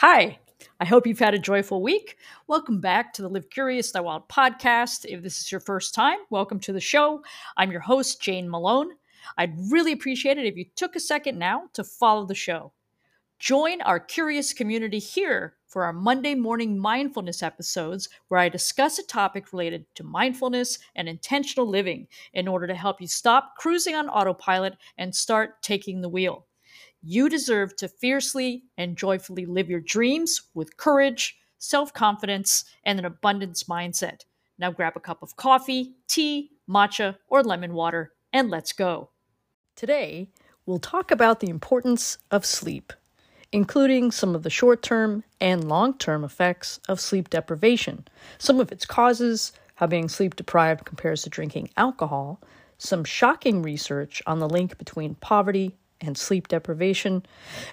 Hi, I hope you've had a joyful week. Welcome back to the Live Curious, Die Wild podcast. If this is your first time, welcome to the show. I'm your host, Jane Malone. I'd really appreciate it if you took a second now to follow the show. Join our curious community here for our Monday morning mindfulness episodes, where I discuss a topic related to mindfulness and intentional living in order to help you stop cruising on autopilot and start taking the wheel. You deserve to fiercely and joyfully live your dreams with courage, self confidence, and an abundance mindset. Now grab a cup of coffee, tea, matcha, or lemon water, and let's go. Today, we'll talk about the importance of sleep, including some of the short term and long term effects of sleep deprivation, some of its causes, how being sleep deprived compares to drinking alcohol, some shocking research on the link between poverty and sleep deprivation,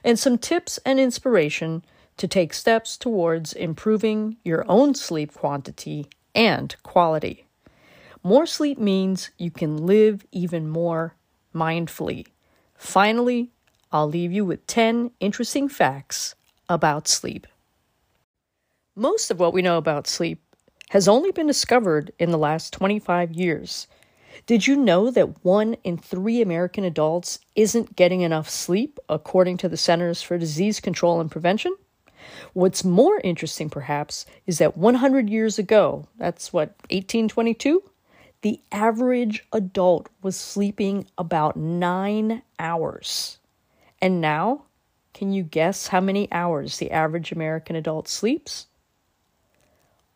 and some tips and inspiration to take steps towards improving your own sleep quantity and quality. More sleep means you can live even more mindfully. Finally, I'll leave you with 10 interesting facts about sleep. Most of what we know about sleep has only been discovered in the last 25 years. Did you know that one in three American adults isn't getting enough sleep, according to the Centers for Disease Control and Prevention? What's more interesting, perhaps, is that 100 years ago, that's what, 1822? The average adult was sleeping about nine hours. And now, can you guess how many hours the average American adult sleeps?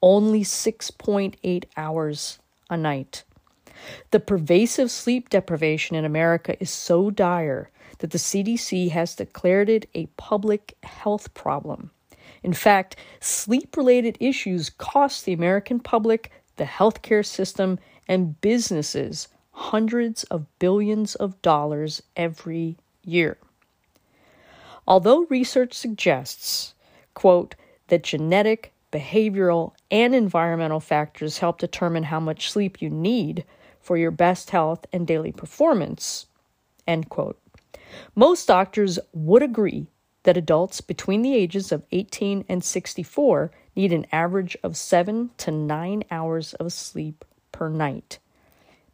Only 6.8 hours a night. The pervasive sleep deprivation in America is so dire that the CDC has declared it a public health problem. In fact, sleep related issues cost the American public, the healthcare system, and businesses hundreds of billions of dollars every year. Although research suggests, quote, that genetic, behavioral, and environmental factors help determine how much sleep you need, for your best health and daily performance. End quote. Most doctors would agree that adults between the ages of 18 and 64 need an average of 7 to 9 hours of sleep per night.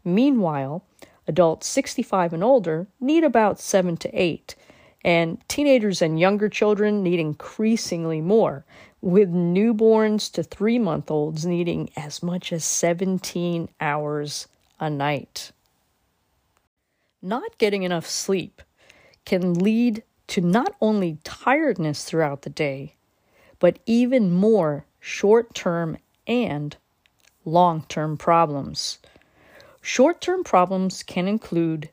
Meanwhile, adults 65 and older need about 7 to 8, and teenagers and younger children need increasingly more, with newborns to 3 month olds needing as much as 17 hours a night. Not getting enough sleep can lead to not only tiredness throughout the day, but even more short term and long term problems. Short term problems can include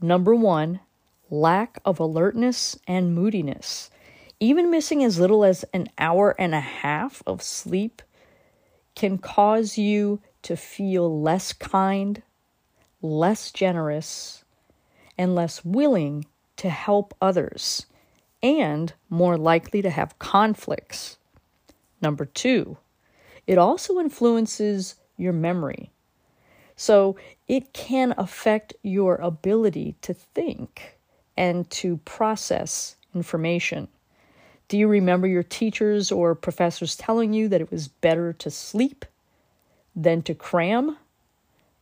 number one, lack of alertness and moodiness. Even missing as little as an hour and a half of sleep can cause you to feel less kind, less generous, and less willing to help others, and more likely to have conflicts. Number two, it also influences your memory. So it can affect your ability to think and to process information. Do you remember your teachers or professors telling you that it was better to sleep than to cram?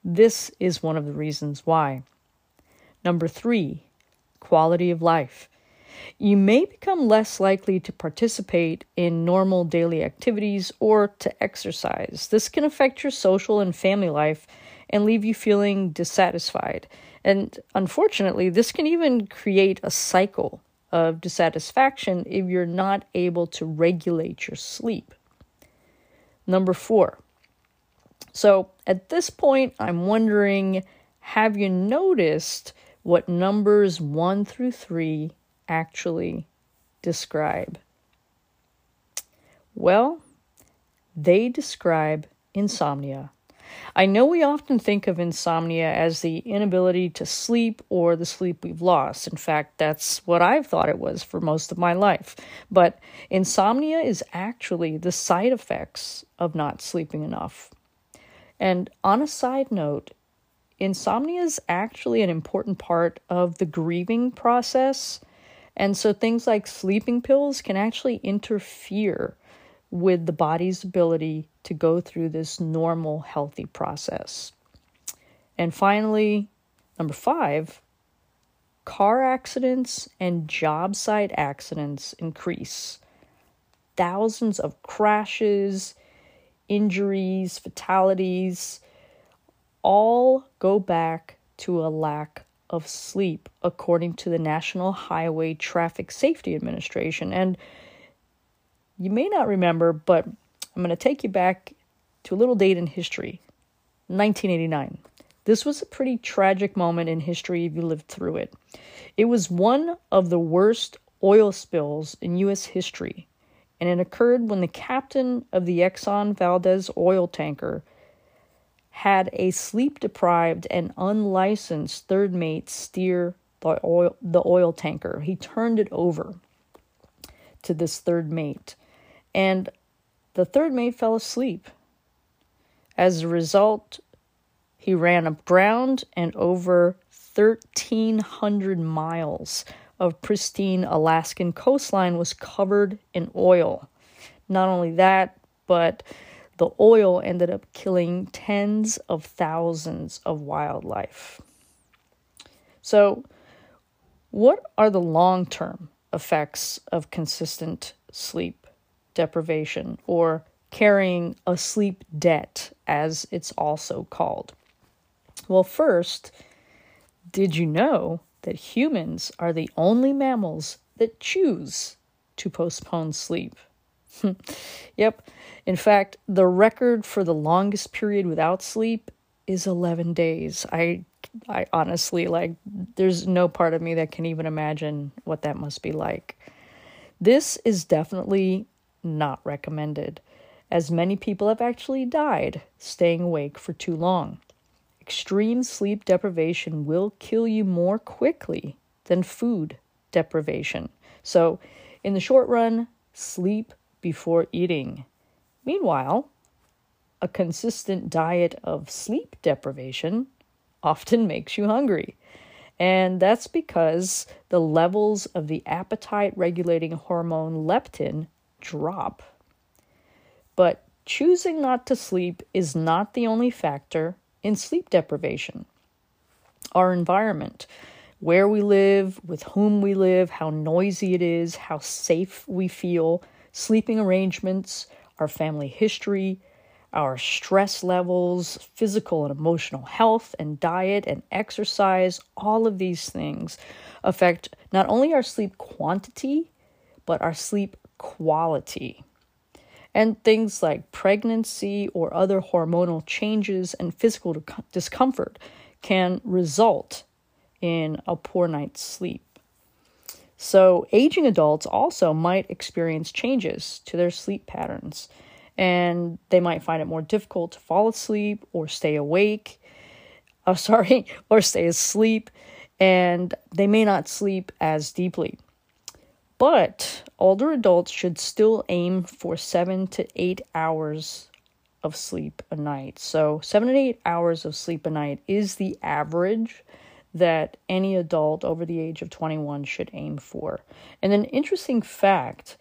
This is one of the reasons why. Number three, quality of life. You may become less likely to participate in normal daily activities or to exercise. This can affect your social and family life and leave you feeling dissatisfied. And unfortunately, this can even create a cycle of dissatisfaction if you're not able to regulate your sleep. Number four, so at this point, I'm wondering have you noticed what numbers 1 through 3 actually describe? Well, they describe insomnia. I know we often think of insomnia as the inability to sleep or the sleep we've lost. In fact, that's what I've thought it was for most of my life. But insomnia is actually the side effects of not sleeping enough. And on a side note, insomnia is actually an important part of the grieving process. And so things like sleeping pills can actually interfere with the body's ability to go through this normal, healthy process. And finally, number five, car accidents and job site accidents increase. Thousands of crashes, injuries, fatalities all go back to a lack of sleep, according to the National Highway Traffic Safety Administration. And you may not remember, but I'm going to take you back to a little date in history 1989. This was a pretty tragic moment in history if you lived through it. It was one of the worst oil spills in U.S. history, and it occurred when the captain of the Exxon Valdez oil tanker had a sleep deprived and unlicensed third mate steer the oil, the oil tanker. He turned it over to this third mate, and the third mate fell asleep. As a result, he ran aground and over 1,300 miles of pristine Alaskan coastline was covered in oil. Not only that, but the oil ended up killing tens of thousands of wildlife. So, what are the long term effects of consistent sleep deprivation or carrying a sleep debt, as it's also called? Well, first, did you know that humans are the only mammals that choose to postpone sleep? yep. In fact, the record for the longest period without sleep is 11 days. I I honestly like there's no part of me that can even imagine what that must be like. This is definitely not recommended as many people have actually died staying awake for too long. Extreme sleep deprivation will kill you more quickly than food deprivation. So, in the short run, sleep before eating. Meanwhile, a consistent diet of sleep deprivation often makes you hungry. And that's because the levels of the appetite regulating hormone leptin drop. But choosing not to sleep is not the only factor in sleep deprivation. Our environment, where we live, with whom we live, how noisy it is, how safe we feel, sleeping arrangements, our family history, our stress levels, physical and emotional health, and diet and exercise, all of these things affect not only our sleep quantity, but our sleep quality. And things like pregnancy or other hormonal changes and physical discomfort can result in a poor night's sleep. So, aging adults also might experience changes to their sleep patterns, and they might find it more difficult to fall asleep or stay awake. Oh, sorry, or stay asleep, and they may not sleep as deeply. But older adults should still aim for seven to eight hours of sleep a night. So, seven to eight hours of sleep a night is the average that any adult over the age of 21 should aim for. And an interesting fact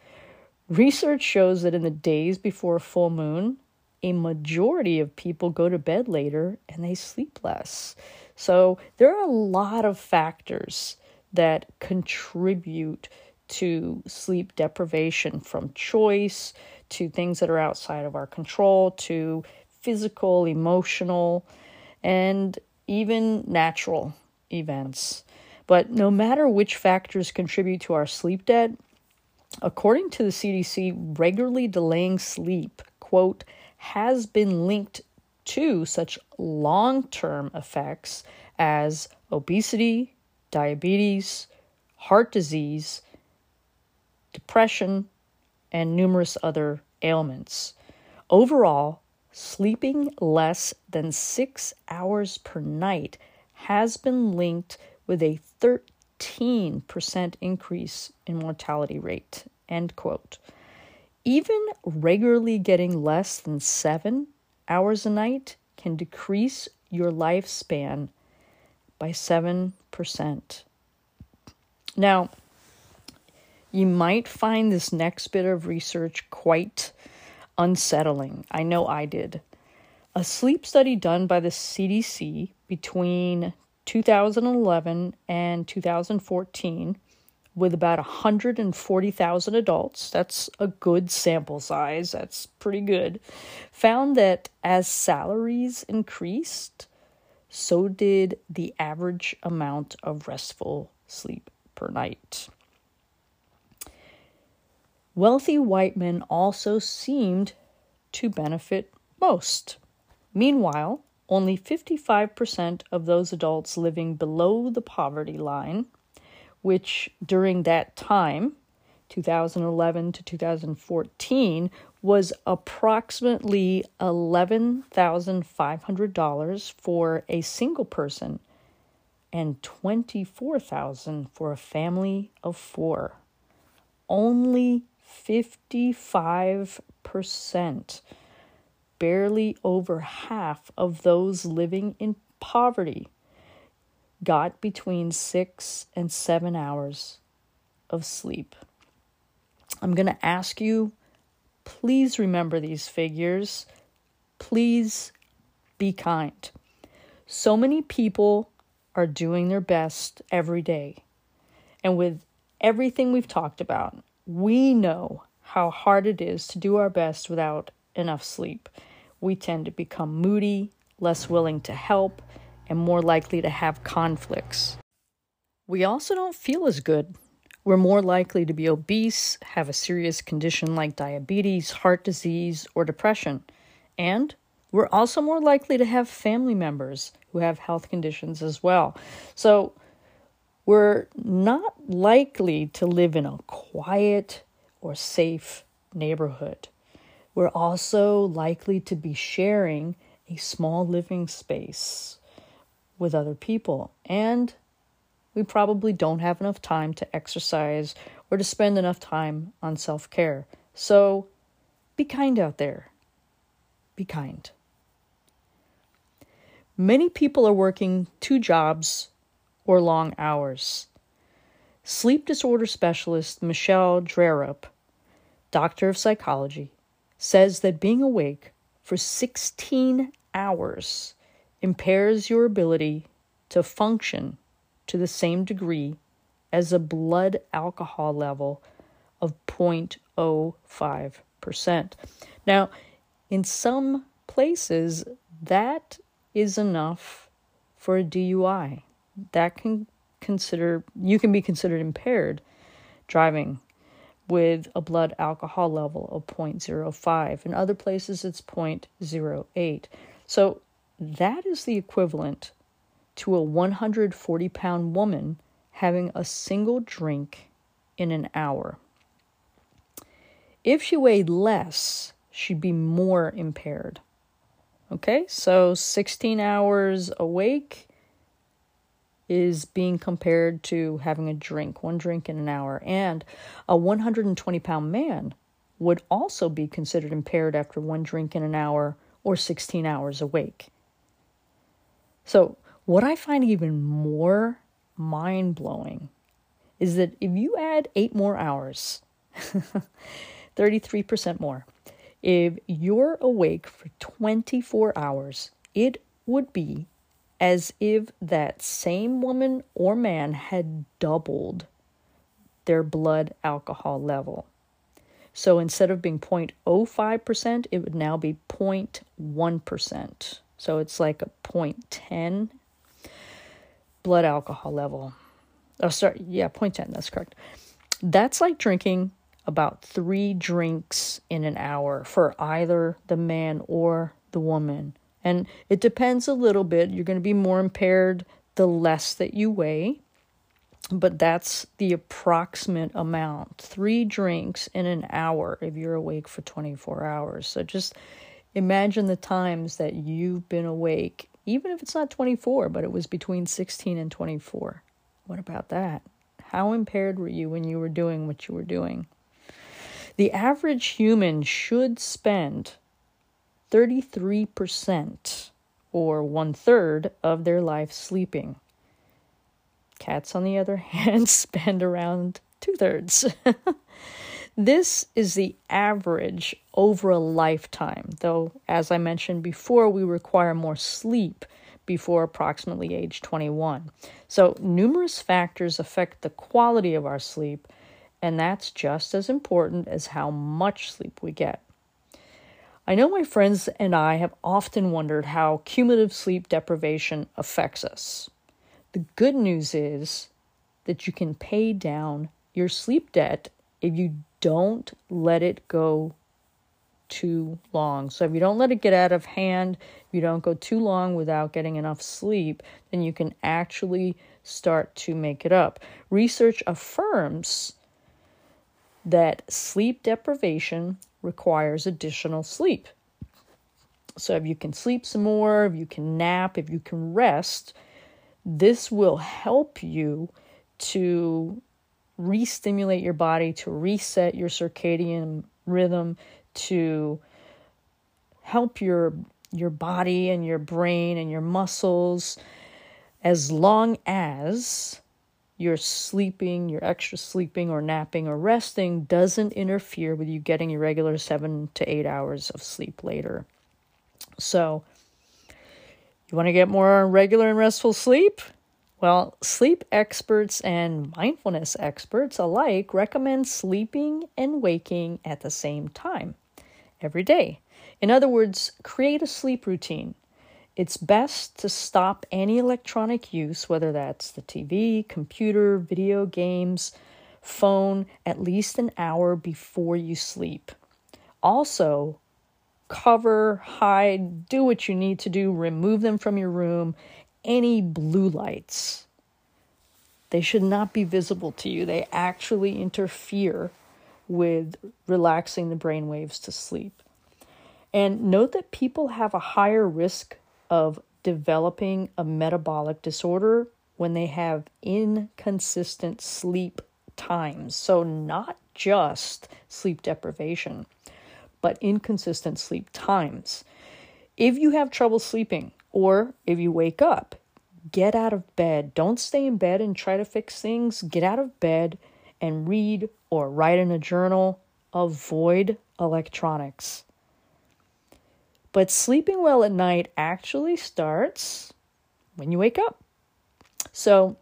research shows that in the days before a full moon, a majority of people go to bed later and they sleep less. So there are a lot of factors that contribute to sleep deprivation from choice to things that are outside of our control to physical, emotional, and even natural events. But no matter which factors contribute to our sleep debt, according to the CDC, regularly delaying sleep, quote, has been linked to such long term effects as obesity, diabetes, heart disease, depression, and numerous other ailments. Overall, sleeping less than six hours per night has been linked with a 13% increase in mortality rate. End quote. Even regularly getting less than seven hours a night can decrease your lifespan by 7%. Now, You might find this next bit of research quite unsettling. I know I did. A sleep study done by the CDC between 2011 and 2014 with about 140,000 adults, that's a good sample size, that's pretty good, found that as salaries increased, so did the average amount of restful sleep per night. Wealthy white men also seemed to benefit most. Meanwhile, only 55% of those adults living below the poverty line, which during that time, 2011 to 2014, was approximately $11,500 for a single person and 24,000 for a family of 4. Only 55%, barely over half of those living in poverty, got between six and seven hours of sleep. I'm going to ask you, please remember these figures. Please be kind. So many people are doing their best every day. And with everything we've talked about, we know how hard it is to do our best without enough sleep. We tend to become moody, less willing to help, and more likely to have conflicts. We also don't feel as good. We're more likely to be obese, have a serious condition like diabetes, heart disease, or depression. And we're also more likely to have family members who have health conditions as well. So, we're not likely to live in a quiet or safe neighborhood. We're also likely to be sharing a small living space with other people. And we probably don't have enough time to exercise or to spend enough time on self care. So be kind out there. Be kind. Many people are working two jobs or long hours. Sleep disorder specialist Michelle Drerup, doctor of psychology, says that being awake for 16 hours impairs your ability to function to the same degree as a blood alcohol level of 0.05%. Now, in some places, that is enough for a DUI that can consider you can be considered impaired driving with a blood alcohol level of 0.05 in other places it's 0.08 so that is the equivalent to a 140 pound woman having a single drink in an hour. If she weighed less she'd be more impaired. Okay? So 16 hours awake is being compared to having a drink, one drink in an hour. And a 120 pound man would also be considered impaired after one drink in an hour or 16 hours awake. So, what I find even more mind blowing is that if you add eight more hours, 33% more, if you're awake for 24 hours, it would be as if that same woman or man had doubled their blood alcohol level. So instead of being 0.05%, it would now be 0.1%. So it's like a 0.10 blood alcohol level. Oh, sorry. Yeah, 0.10. That's correct. That's like drinking about three drinks in an hour for either the man or the woman. And it depends a little bit. You're going to be more impaired the less that you weigh, but that's the approximate amount. Three drinks in an hour if you're awake for 24 hours. So just imagine the times that you've been awake, even if it's not 24, but it was between 16 and 24. What about that? How impaired were you when you were doing what you were doing? The average human should spend 33%, or one third, of their life sleeping. Cats, on the other hand, spend around two thirds. this is the average over a lifetime, though, as I mentioned before, we require more sleep before approximately age 21. So, numerous factors affect the quality of our sleep, and that's just as important as how much sleep we get. I know my friends and I have often wondered how cumulative sleep deprivation affects us. The good news is that you can pay down your sleep debt if you don't let it go too long. So if you don't let it get out of hand, if you don't go too long without getting enough sleep, then you can actually start to make it up. Research affirms that sleep deprivation requires additional sleep. So, if you can sleep some more, if you can nap, if you can rest, this will help you to re stimulate your body, to reset your circadian rhythm, to help your your body and your brain and your muscles as long as your sleeping, your extra sleeping or napping or resting doesn't interfere with you getting your regular seven to eight hours of sleep later. So, you want to get more regular and restful sleep? Well, sleep experts and mindfulness experts alike recommend sleeping and waking at the same time every day. In other words, create a sleep routine it's best to stop any electronic use, whether that's the TV, computer, video games, phone, at least an hour before you sleep. Also, cover, hide, do what you need to do, remove them from your room. Any blue lights, they should not be visible to you. They actually interfere with relaxing the brain waves to sleep. And note that people have a higher risk of developing a metabolic disorder when they have inconsistent sleep times. So, not just sleep deprivation, but inconsistent sleep times. If you have trouble sleeping or if you wake up, get out of bed. Don't stay in bed and try to fix things. Get out of bed and read or write in a journal. Avoid electronics. But sleeping well at night actually starts when you wake up. So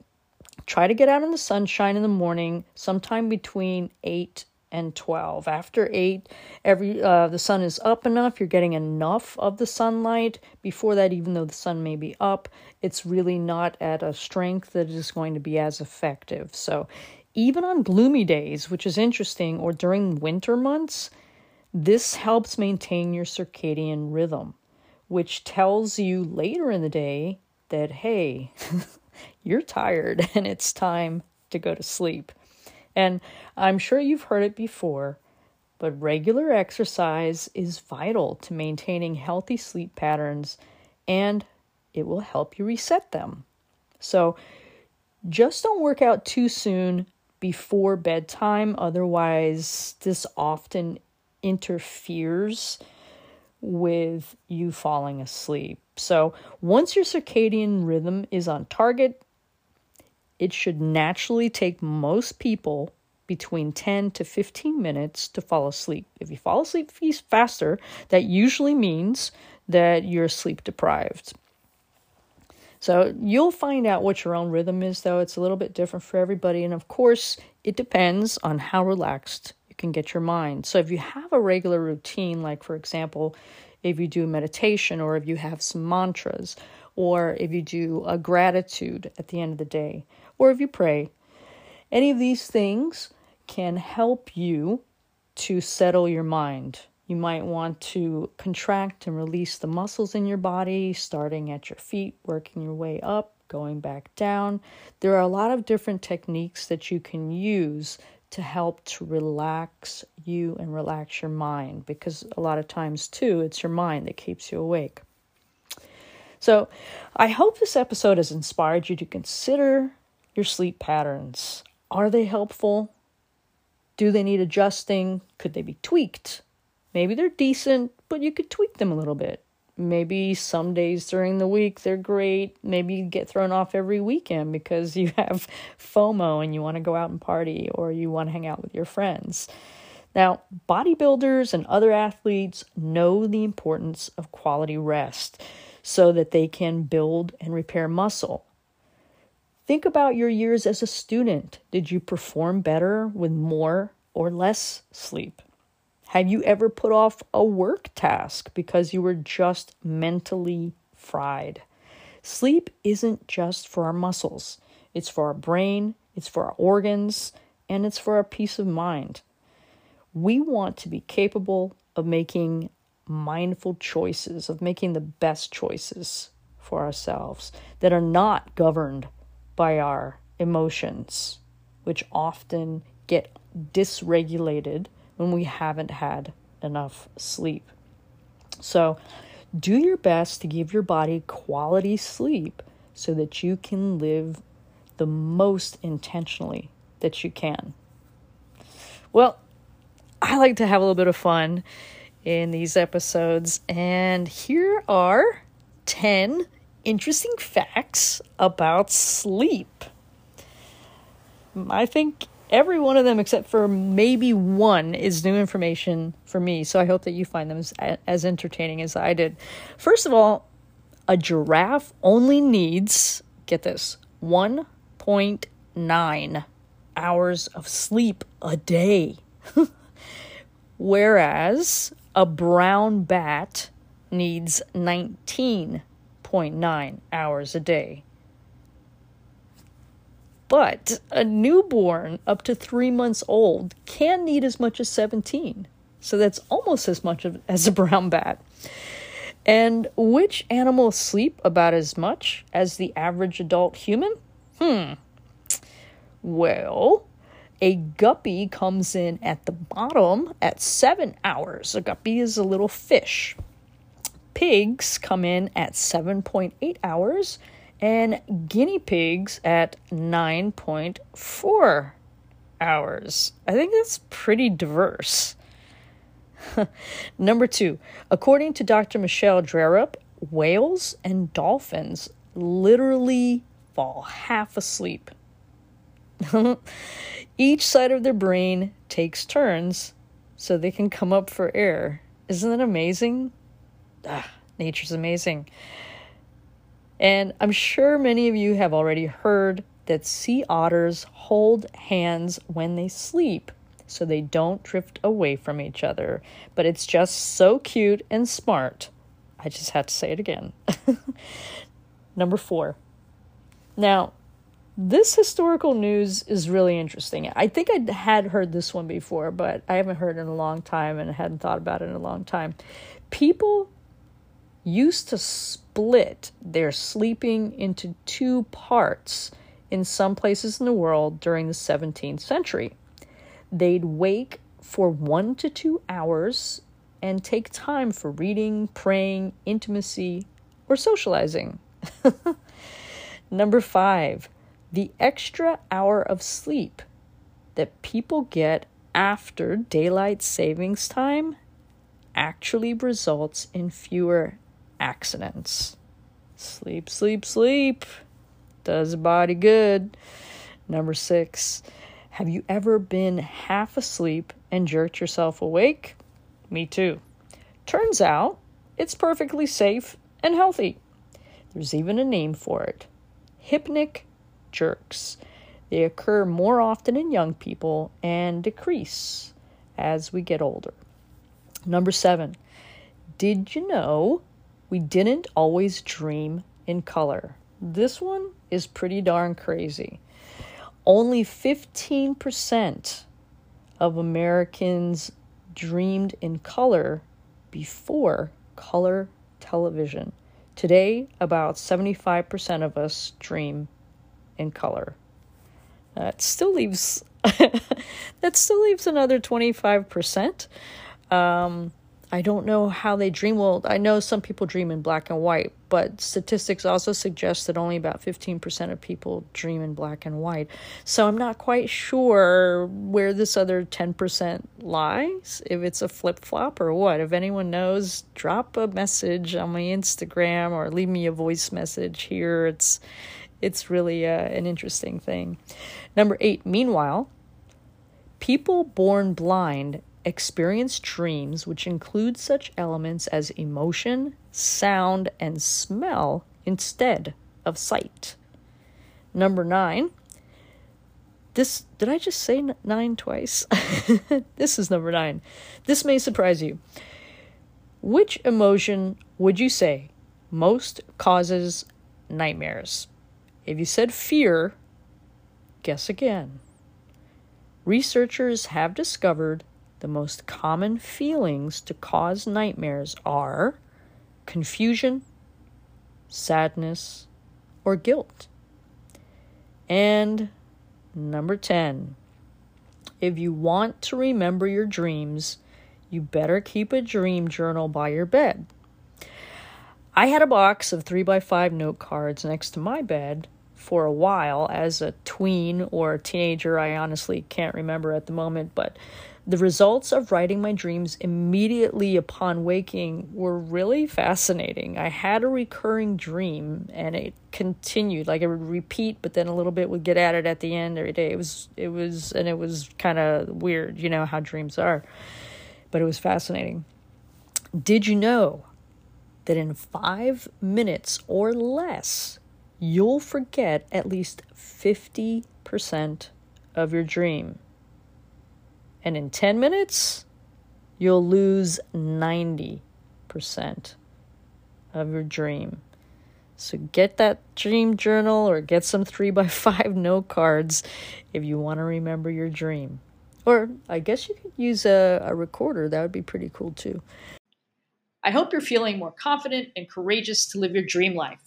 try to get out in the sunshine in the morning, sometime between 8 and 12. After 8, every uh, the sun is up enough, you're getting enough of the sunlight. Before that, even though the sun may be up, it's really not at a strength that is going to be as effective. So even on gloomy days, which is interesting, or during winter months, this helps maintain your circadian rhythm, which tells you later in the day that, hey, you're tired and it's time to go to sleep. And I'm sure you've heard it before, but regular exercise is vital to maintaining healthy sleep patterns and it will help you reset them. So just don't work out too soon before bedtime, otherwise, this often interferes with you falling asleep. So, once your circadian rhythm is on target, it should naturally take most people between 10 to 15 minutes to fall asleep. If you fall asleep faster, that usually means that you're sleep deprived. So you'll find out what your own rhythm is, though. It's a little bit different for everybody. And of course, it depends on how relaxed can get your mind. So if you have a regular routine, like for example, if you do meditation or if you have some mantras or if you do a gratitude at the end of the day or if you pray, any of these things can help you to settle your mind. You might want to contract and release the muscles in your body, starting at your feet, working your way up, going back down. There are a lot of different techniques that you can use to help to relax you and relax your mind because a lot of times too it's your mind that keeps you awake. So, I hope this episode has inspired you to consider your sleep patterns. Are they helpful? Do they need adjusting? Could they be tweaked? Maybe they're decent, but you could tweak them a little bit. Maybe some days during the week they're great. Maybe you get thrown off every weekend because you have FOMO and you want to go out and party or you want to hang out with your friends. Now, bodybuilders and other athletes know the importance of quality rest so that they can build and repair muscle. Think about your years as a student. Did you perform better with more or less sleep? Have you ever put off a work task because you were just mentally fried? Sleep isn't just for our muscles, it's for our brain, it's for our organs, and it's for our peace of mind. We want to be capable of making mindful choices, of making the best choices for ourselves that are not governed by our emotions, which often get dysregulated when we haven't had enough sleep. So, do your best to give your body quality sleep so that you can live the most intentionally that you can. Well, I like to have a little bit of fun in these episodes, and here are 10 interesting facts about sleep. I think every one of them except for maybe one is new information for me. So i hope that you find them as, as entertaining as i did. First of all a giraffe only needs get this 1.9 hours of sleep a day. Whereas a brown bat needs 19.9 hours a day but a newborn up to three months old can need as much as 17. So that's almost as much as a brown bat. And which animals sleep about as much as the average adult human? Hmm. Well, a guppy comes in at the bottom at seven hours. A guppy is a little fish. Pigs come in at 7.8 hours and guinea pigs at 9.4 hours. I think that's pretty diverse. Number two, according to Dr. Michelle Drerup, whales and dolphins literally fall half asleep. Each side of their brain takes turns so they can come up for air. Isn't that amazing? Ah, nature's amazing. And I'm sure many of you have already heard that sea otters hold hands when they sleep so they don't drift away from each other. But it's just so cute and smart. I just had to say it again. Number four. Now, this historical news is really interesting. I think I had heard this one before, but I haven't heard in a long time and hadn't thought about it in a long time. People used to split their sleeping into two parts in some places in the world during the 17th century. They'd wake for one to two hours and take time for reading, praying, intimacy, or socializing. Number five, the extra hour of sleep that people get after daylight savings time actually results in fewer accidents. Sleep, sleep, sleep does the body good. Number six, have you ever been half asleep and jerked yourself awake? Me too. Turns out it's perfectly safe and healthy. There's even a name for it hypnic jerks. They occur more often in young people and decrease as we get older. Number seven, did you know we didn't always dream in color. This one is pretty darn crazy. Only 15% of Americans dreamed in color before color television. Today, about 75% of us dream in color. That still leaves that still leaves another 25%. Um, I don't know how they dream. Well, I know some people dream in black and white, but statistics also suggest that only about 15% of people dream in black and white. So I'm not quite sure where this other 10% lies, if it's a flip flop or what. If anyone knows, drop a message on my Instagram or leave me a voice message here. It's it's really uh, an interesting thing. Number 8, meanwhile, people born blind experience dreams which include such elements as emotion, sound, and smell instead of sight. Number nine. This did I just say nine twice? this is number nine. This may surprise you. Which emotion would you say most causes nightmares? If you said fear, guess again. Researchers have discovered the most common feelings to cause nightmares are confusion, sadness, or guilt. And number 10, if you want to remember your dreams, you better keep a dream journal by your bed. I had a box of 3 by 5 note cards next to my bed for a while as a tween or a teenager. I honestly can't remember at the moment, but the results of writing my dreams immediately upon waking were really fascinating. I had a recurring dream and it continued like it would repeat but then a little bit would get added at the end every day. It was it was and it was kind of weird, you know how dreams are. But it was fascinating. Did you know that in 5 minutes or less you'll forget at least 50% of your dream? And in 10 minutes, you'll lose 90% of your dream. So get that dream journal or get some 3 by 5 note cards if you want to remember your dream. Or I guess you could use a, a recorder, that would be pretty cool too. I hope you're feeling more confident and courageous to live your dream life.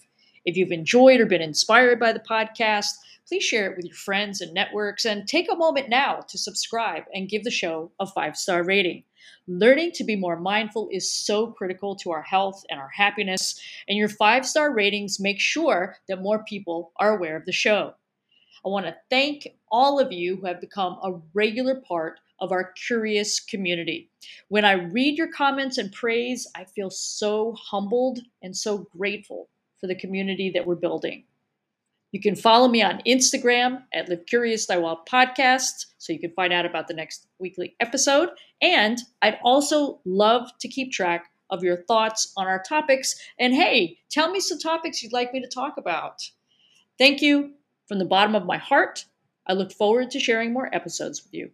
If you've enjoyed or been inspired by the podcast, please share it with your friends and networks and take a moment now to subscribe and give the show a five star rating. Learning to be more mindful is so critical to our health and our happiness, and your five star ratings make sure that more people are aware of the show. I want to thank all of you who have become a regular part of our curious community. When I read your comments and praise, I feel so humbled and so grateful for the community that we're building. You can follow me on Instagram at Live Curious Wild Podcast so you can find out about the next weekly episode. And I'd also love to keep track of your thoughts on our topics. And hey, tell me some topics you'd like me to talk about. Thank you from the bottom of my heart. I look forward to sharing more episodes with you.